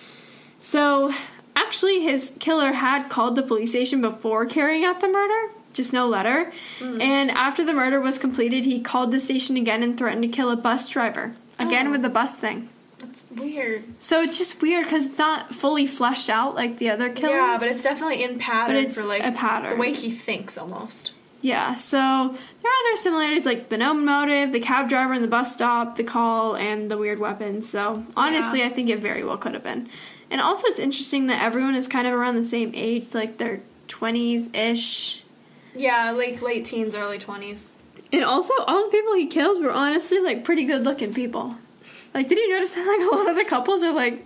So, actually, his killer had called the police station before carrying out the murder, just no letter. Mm. And after the murder was completed, he called the station again and threatened to kill a bus driver again Oh. with the bus thing. That's weird. So it's just weird because it's not fully fleshed out like the other killings. Yeah, but it's definitely in pattern But it's for like a pattern. the way he thinks almost. Yeah, so there are other similarities like the known motive, the cab driver and the bus stop, the call, and the weird weapons. So honestly, Yeah. I think it very well could have been. And also, it's interesting that everyone is kind of around the same age, like their 20s ish. Yeah, like late teens, early twenties. And also, all the people he killed were honestly like pretty good looking people. Like, did you notice that like a lot of the couples are like,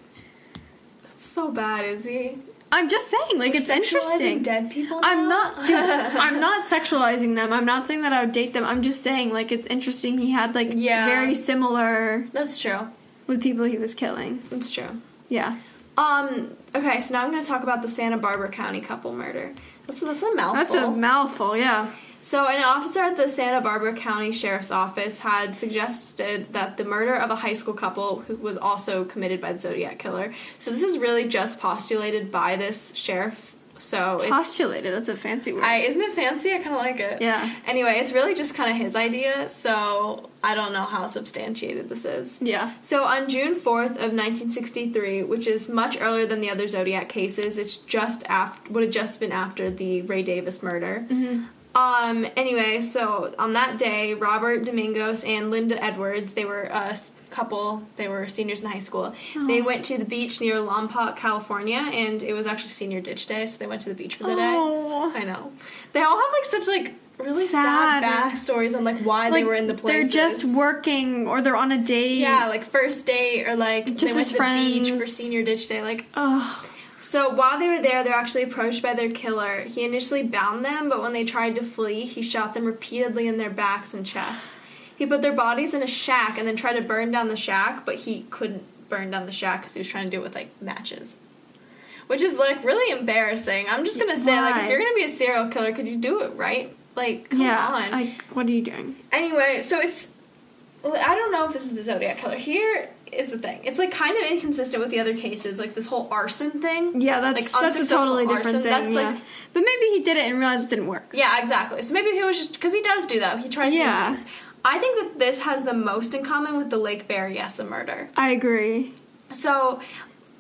That's so bad, is he? I'm just saying, like, it's Sexualizing interesting. Dead people. I'm not, dude, (laughs) I'm not sexualizing them. I'm not saying that I would date them. I'm just saying, like, it's interesting. He had, like, Yeah. very similar That's true. with people he was killing. That's true. Yeah. Um. Okay, so now I'm going to talk about the Santa Barbara County couple murder. That's that's a mouthful. That's a mouthful, yeah. So, an officer at the Santa Barbara County Sheriff's Office had suggested that the murder of a high school couple who was also committed by the Zodiac Killer. So, this is really just postulated by this sheriff. So, it's, Postulated, that's a fancy word. I, isn't it fancy? I kind of like it. yeah. Anyway, it's really just kind of his idea. So, I don't know how substantiated this is. Yeah. So on June 4th of 1963, which is much earlier than the other Zodiac cases, it's just after would have just been after the Ray Davis murder. Mm-hmm. Um. Anyway, so on that day, Robert Domingos and Linda Edwards, they were a couple. They were seniors in high school. They went to the beach near Lompoc, California, and it was actually senior ditch day, so they went to the beach for the Oh. day. I know. They all have like such like really sad, Sad. backstories on like why they were in the place. They're just working or they're on a date. yeah, like first date or like Just they went to the beach for senior ditch day. Like Oh, so while they were there, they're actually approached by their killer. He initially bound them, but when they tried to flee, he shot them repeatedly in their backs and chests. He put their bodies in a shack and then tried to burn down the shack, but he couldn't burn down the shack because he was trying to do it with like matches. Which is like really embarrassing. I'm just gonna say, like, if you're gonna be a serial killer, could you do it right? Like, come yeah. on. Like, what are you doing? Anyway, so it's. I don't know if this is the Zodiac killer. Here is the thing. It's like kind of inconsistent with the other cases, like this whole arson thing. Yeah, that's Like, that's a totally different thing. that's, yeah. like- but maybe he did it and realized it didn't work. Yeah, exactly. So maybe he was just because he does do that. He tries Yeah. things. I think that this has the most in common with the Lake Berryessa murder. I agree. So,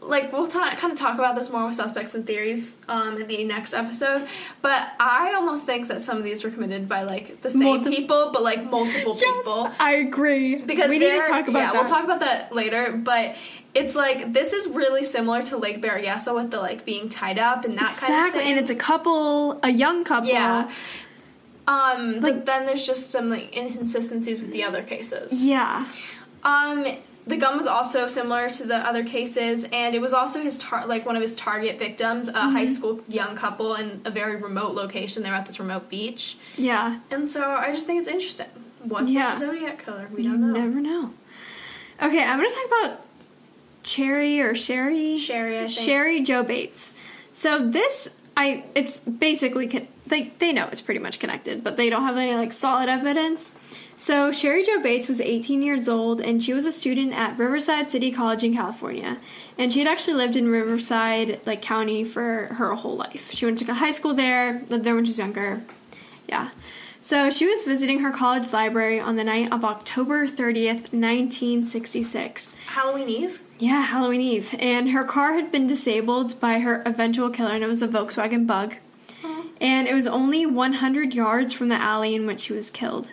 like, we'll ta- kind of talk about this more with suspects and theories um, in the next episode. But I almost think that some of these were committed by like the same Multi- people, but like multiple people. I agree. because we need to talk about yeah, that. we'll talk about that later. But it's like this is really similar to Lake Berryessa with the like being tied up and that exactly, kind of thing. Exactly and it's a couple, a young couple. yeah. Um, Like- then there's just some like inconsistencies with the other cases. Yeah. Um, the gun was also similar to the other cases, and it was also his tar- like one of his target victims, a Mm-hmm. high school young couple in a very remote location. They were at this remote beach, Yeah. and so I just think it's interesting. What's Yeah. the Zodiac killer? We don't know. never know. Okay, I'm gonna talk about Cherry or Sherry. Sherry, I think. Cheri Jo Bates. So this, I, it's basically con- they they know it's pretty much connected, but they don't have any like solid evidence. So Cheri Jo Bates was 18 years old, and she was a student at Riverside City College in California, and she had actually lived in Riverside like county for her whole life. She went to high school there, lived there when she was younger. Yeah. So she was visiting her college library on the night of October 30th, 1966. Halloween Eve. Yeah, Halloween Eve. And her car had been disabled by her eventual killer, and it was a Volkswagen Bug. And it was only 100 yards from the alley in which she was killed.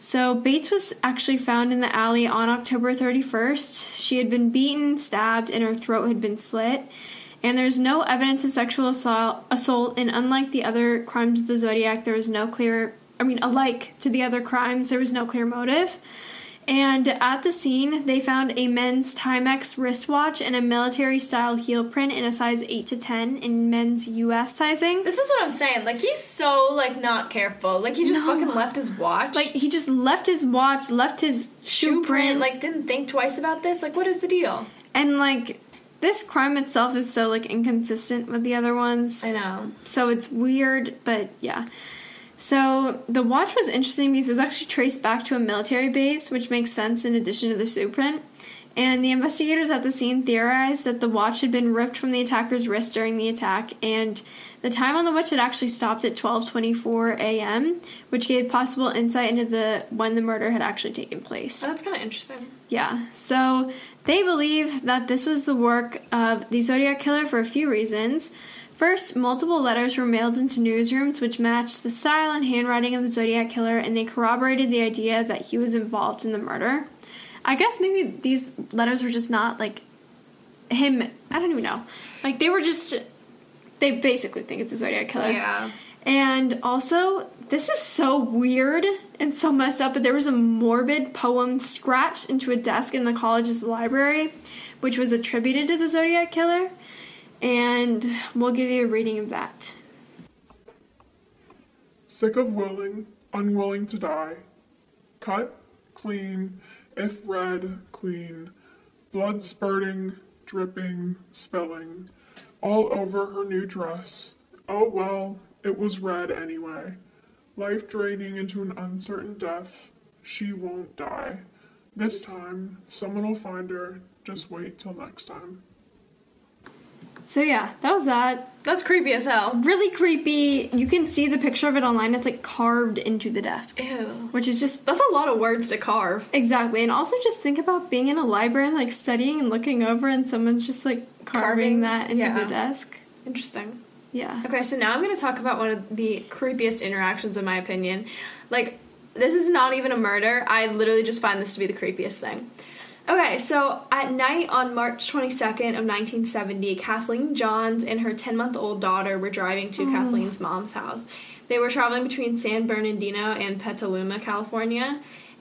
So Bates was actually found in the alley on October 31st. She had been beaten, stabbed, and her throat had been slit. And there's no evidence of sexual assault, assault, and unlike the other crimes of the Zodiac, there was no clear, I mean, alike to the other crimes, there was no clear motive. And at the scene, they found a men's Timex wristwatch and a military style heel print in a size 8 to 10 in men's US sizing. This is what I'm saying. Like he's so like not careful. Like he just No. fucking left his watch. Like, he just left his watch, left his shoe print. Like didn't think twice about this. Like what is the deal? and like, this crime itself is so, like, inconsistent with the other ones. I know. So it's weird, but yeah. So the watch was interesting because it was actually traced back to a military base, which makes sense in addition to the shoe print. And the investigators at the scene theorized that the watch had been ripped from the attacker's wrist during the attack, and the time on the watch had actually stopped at 12:24 a.m., which gave possible insight into the when the murder had actually taken place. Oh, that's kind of interesting. Yeah, so they believe that this was the work of the Zodiac Killer for a few reasons. First, multiple letters were mailed into newsrooms which matched the style and handwriting of the Zodiac Killer, and they corroborated the idea that he was involved in the murder. I guess maybe these letters were just not like him. I don't even know. Like they were just. They basically think it's a Zodiac Killer. Yeah. And also, this is so weird and so messed up, but there was a morbid poem scratched into a desk in the college's library, which was attributed to the Zodiac Killer. And we'll give you a reading of that. Sick of willing, unwilling to die. Cut, clean, if red, clean. Blood spurting, dripping, spilling. All over her new dress. Oh well, it was red anyway. Life draining into an uncertain death. She won't die. This time, someone will find her. Just wait till next time. So, yeah, that was that. That's creepy as hell. Really creepy. You can see the picture of it online. It's like carved into the desk, Ew. which is just That's a lot of words to carve. Exactly, and also just think about being in a library and like studying and looking over, and someone's just like carving, Carving, that into yeah. the desk. Interesting. Yeah. Okay, so now I'm going to talk about one of the creepiest interactions, in my opinion. Like, this is not even a murder. I literally just find this to be the creepiest thing. Okay, so at night on March 22nd of 1970, Kathleen Johns and her 10-month-old daughter were driving to mm. Kathleen's mom's house. They were traveling between San Bernardino and Petaluma, California.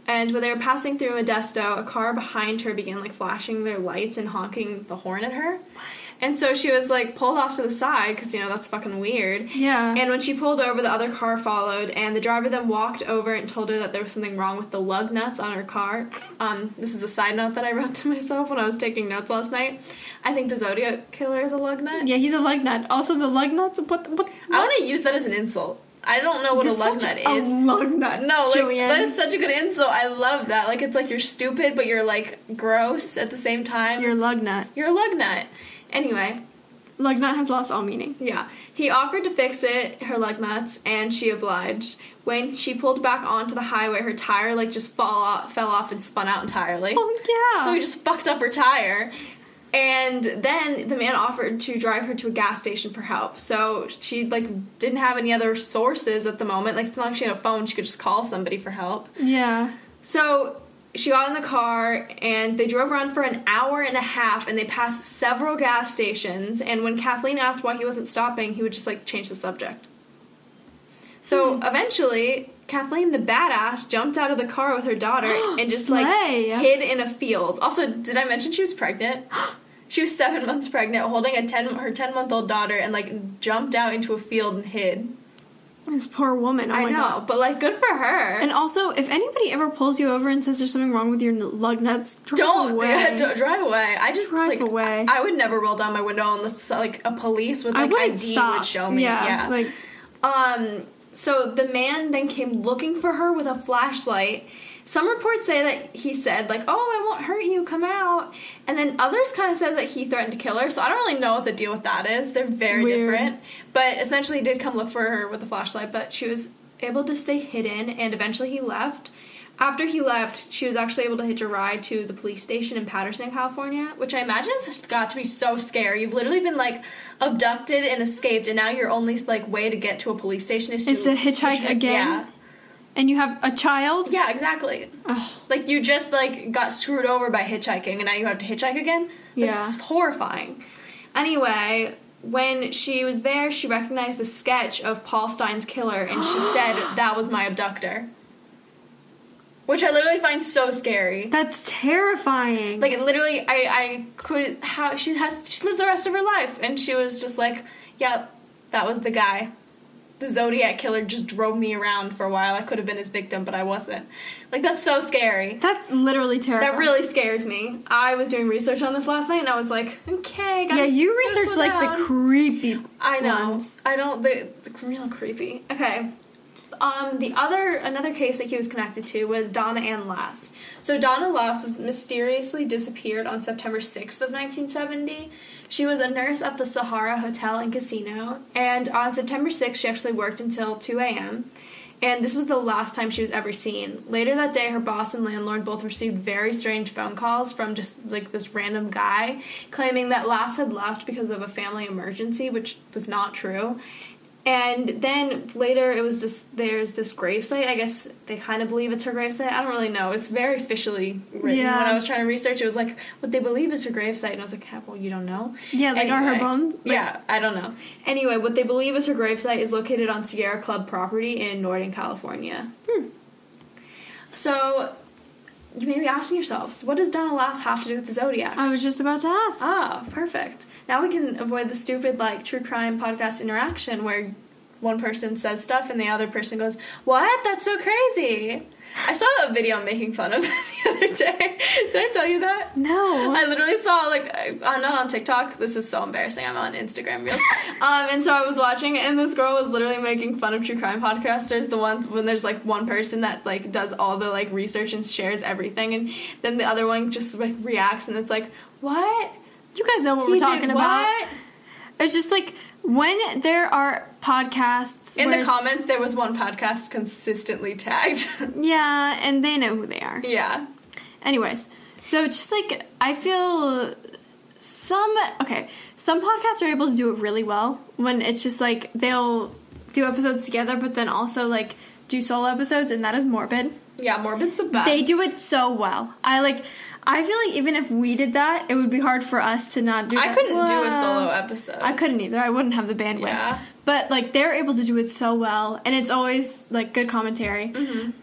And when they were passing through Modesto, a car behind her began like flashing their lights and honking the horn at her. What? And so she was like pulled off to the side because you know that's fucking weird. Yeah. And when she pulled over, the other car followed, and the driver then walked over and told her that there was something wrong with the lug nuts on her car. Um, this is a side note that I wrote to myself when I was taking notes last night. I think the Zodiac killer is a lug nut. yeah, he's a lug nut. Also, the lug nuts. What? What? I want to use that as an insult. I don't know what You're a lug nut a is. lug nut. No, like Julianne. that is such a good insult. I love that. Like it's like you're stupid, but you're like gross at the same time. You're a lug nut. you're a lug nut. Anyway, Lug nut has lost all meaning. Yeah. He offered to fix it, her lug nuts, and she obliged. When she pulled back onto the highway, her tire like just fall off, fell off and spun out entirely. Oh yeah. So he just fucked up her tire. And then the man offered to drive her to a gas station for help. So she like didn't have any other sources at the moment. Like it's not like she had a phone; she could just call somebody for help. Yeah. So she got in the car and they drove around for an hour and a half and they passed several gas stations. And when Kathleen asked why he wasn't stopping, he would just like change the subject. So hmm. eventually, Kathleen, the badass, jumped out of the car with her daughter (gasps) and just like Slay. hid in a field. Also, did I mention she was pregnant? (gasps) (gasps) She was seven months pregnant, holding a ten her ten month old daughter, and like jumped out into a field and hid. This poor woman. Oh I my know, god. but like good for her. And also, if anybody ever pulls you over and says there's something wrong with your lug nuts, drive don't, (laughs) away. yeah, don't drive away. I just Drive like away. I would never roll down my window unless like a police with like ID stop. would show me. Yeah, Yeah, like Um, so the man then came looking for her with a flashlight. Some reports say that he said, like, oh, I won't hurt you, come out. And then others kind of said that he threatened to kill her, so I don't really know what the deal with that is. They're very Weird. different. But essentially, he did come look for her with a flashlight, but she was able to stay hidden, and eventually he left. After he left, she was actually able to hitch a ride to the police station in Patterson, California, which I imagine has got to be so scary. You've literally been like abducted and escaped, and now your only like way to get to a police station is to, Is to hitchhike again? Yeah, and you have a child. yeah, exactly. Ugh. Like you just like got screwed over by hitchhiking, and now you have to hitchhike again. That's Yeah. horrifying. Anyway, when she was there, she recognized the sketch of Paul Stine's killer, and she (gasps) said that was my abductor. Which I literally find so scary. That's terrifying. Like literally, I I could how she has she lived the rest of her life, and she was just like, "Yep, that was the guy." The Zodiac killer just drove me around for a while. I could have been his victim, but I wasn't. Like that's so scary. that's literally terrifying. That really scares me. I was doing research on this last night, and I was like, "Okay, gotta Yeah, you s- gotta research slow like the creepy. I know. ones. I don't. The, the real creepy. Okay. Um, the other another case that he was connected to was Donna Ann Lass. So Donna Lass was mysteriously disappeared on September sixth of nineteen seventy. She was a nurse at the Sahara Hotel and Casino, and on September sixth, she actually worked until two a.m. And this was the last time she was ever seen. Later that day, her boss and landlord both received very strange phone calls from just like this random guy claiming that Lass had left because of a family emergency, which was not true. And then later, it was just there's this gravesite. I guess they kind of believe it's her gravesite. I don't really know. It's very officially written. Yeah. When I was trying to research, it was like what they believe is her gravesite, and I was like, well, you don't know. Yeah, like are her bones? Like, yeah, I don't know. Anyway, what they believe is her gravesite is located on Sierra Club property in Northern California. Hmm. So, you may be asking yourselves, what does Donna Lass have to do with the Zodiac? I was just about to ask. Ah, perfect. Now we can avoid the stupid like true crime podcast interaction where one person says stuff and the other person goes, "What? That's so crazy." I saw a video making fun of (laughs) the other day. Did I tell you that? no. I literally saw like I'm not on TikTok. This is so embarrassing. I'm on Instagram Reels. (laughs) um, and so I was watching and this girl was literally making fun of true crime podcasters. The ones when there's like one person that like does all the like research and shares everything, and then the other one just like reacts, and it's like, what? you guys know what He we're talking about. what? It's just like when there are podcasts In the comments, there was one podcast consistently tagged. (laughs) Yeah, and they know who they are. yeah. Anyways, so it's just like I feel some okay, some podcasts are able to do it really well when it's just like they'll do episodes together, but then also like do solo episodes, and that is morbid. Yeah, Morbid's the best. They do it so well. I like. I feel like even if we did that, it would be hard for us to not do. I that. couldn't do a solo episode. I couldn't either. I wouldn't have the bandwidth. Yeah. But like they're able to do it so well, and it's always like good commentary.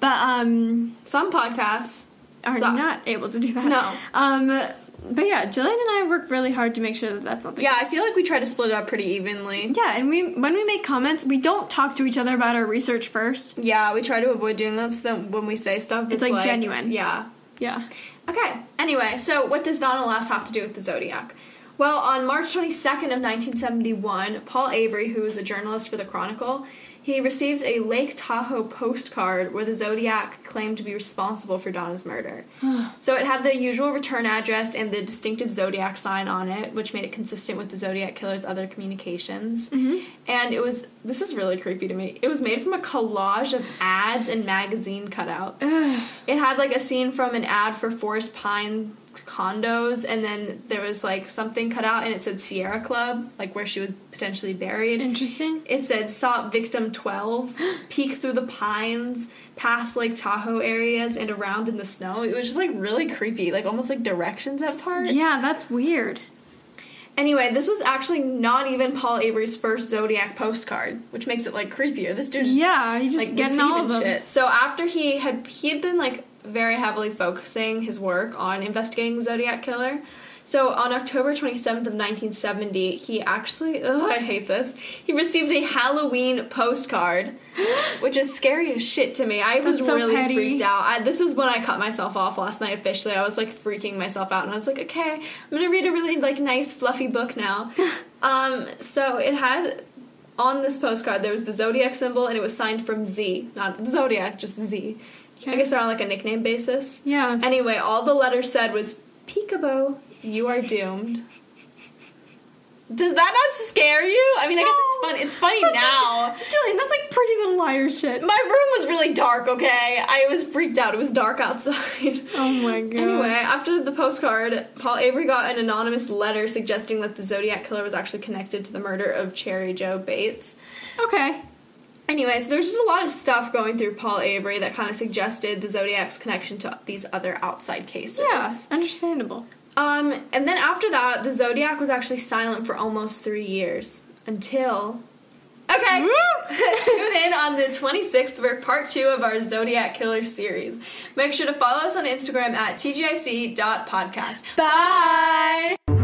But um, Some podcasts are suck. not able to do that. No. Um, but yeah, Jillian and I work really hard to make sure that that's not the Yeah, I feel like we try to split it up pretty evenly. Yeah, and we when we make comments, we don't talk to each other about our research first. Yeah, we try to avoid doing that so that when we say stuff, It's, like, genuine. Yeah. Yeah. Okay, anyway, so what does Donna Lass have to do with the Zodiac? Well, on March 22nd of 1971, Paul Avery, who was a journalist for the Chronicle, he received a Lake Tahoe postcard where the Zodiac claimed to be responsible for Donna's murder. (sighs) so it had the usual return address and the distinctive Zodiac sign on it, which made it consistent with the Zodiac killer's other communications. Mm-hmm. And it was, this is really creepy to me, it was made from a collage of ads and magazine cutouts. (sighs) It had like a scene from an ad for Forest Pine condos, and then there was like something cut out, and it said Sierra Club, like where she was potentially buried. Interesting. It said sought victim 12, (gasps) peek through the pines, past Lake Tahoe areas, and around in the snow. It was just like really creepy, like almost like directions at part. Yeah, that's weird. Anyway, this was actually not even Paul Avery's first Zodiac postcard, which makes it like creepier. This dude Yeah, he's just like getting all of them. shit. So after he had he had been like very heavily focusing his work on investigating the Zodiac killer. So on October 27th of 1970, he actually (laughs) oh I hate this. He received a Halloween postcard, (gasps) which is scary as shit to me. I was so really petty. freaked out. I, this is when I cut myself off last night officially. I was like freaking myself out and I was like, "Okay, I'm to read a really like nice fluffy book now." (laughs) um so it had on this postcard there was the zodiac symbol and it was signed from Z, not Zodiac, just Z. I guess they're on like a nickname basis. Yeah. Anyway, all the letter said was Peekaboo, you are doomed. Does that not scare you? I mean, I guess it's fun. It's funny now. Jillian, that's like pretty little liar shit. My room was really dark, okay? I was freaked out. It was dark outside. (laughs) Oh my god. Anyway, after the postcard, Paul Avery got an anonymous letter suggesting that the Zodiac killer was actually connected to the murder of Cherry Joe Bates. Okay. Anyway, so there's just a lot of stuff going through Paul Avery that kind of suggested the Zodiac's connection to these other outside cases. Yeah, understandable. Um, and then after that, the Zodiac was actually silent for almost three years until. Okay, (laughs) tune in on the 26th for part two of our Zodiac Killer series. Make sure to follow us on Instagram at tgic.podcast. Bye.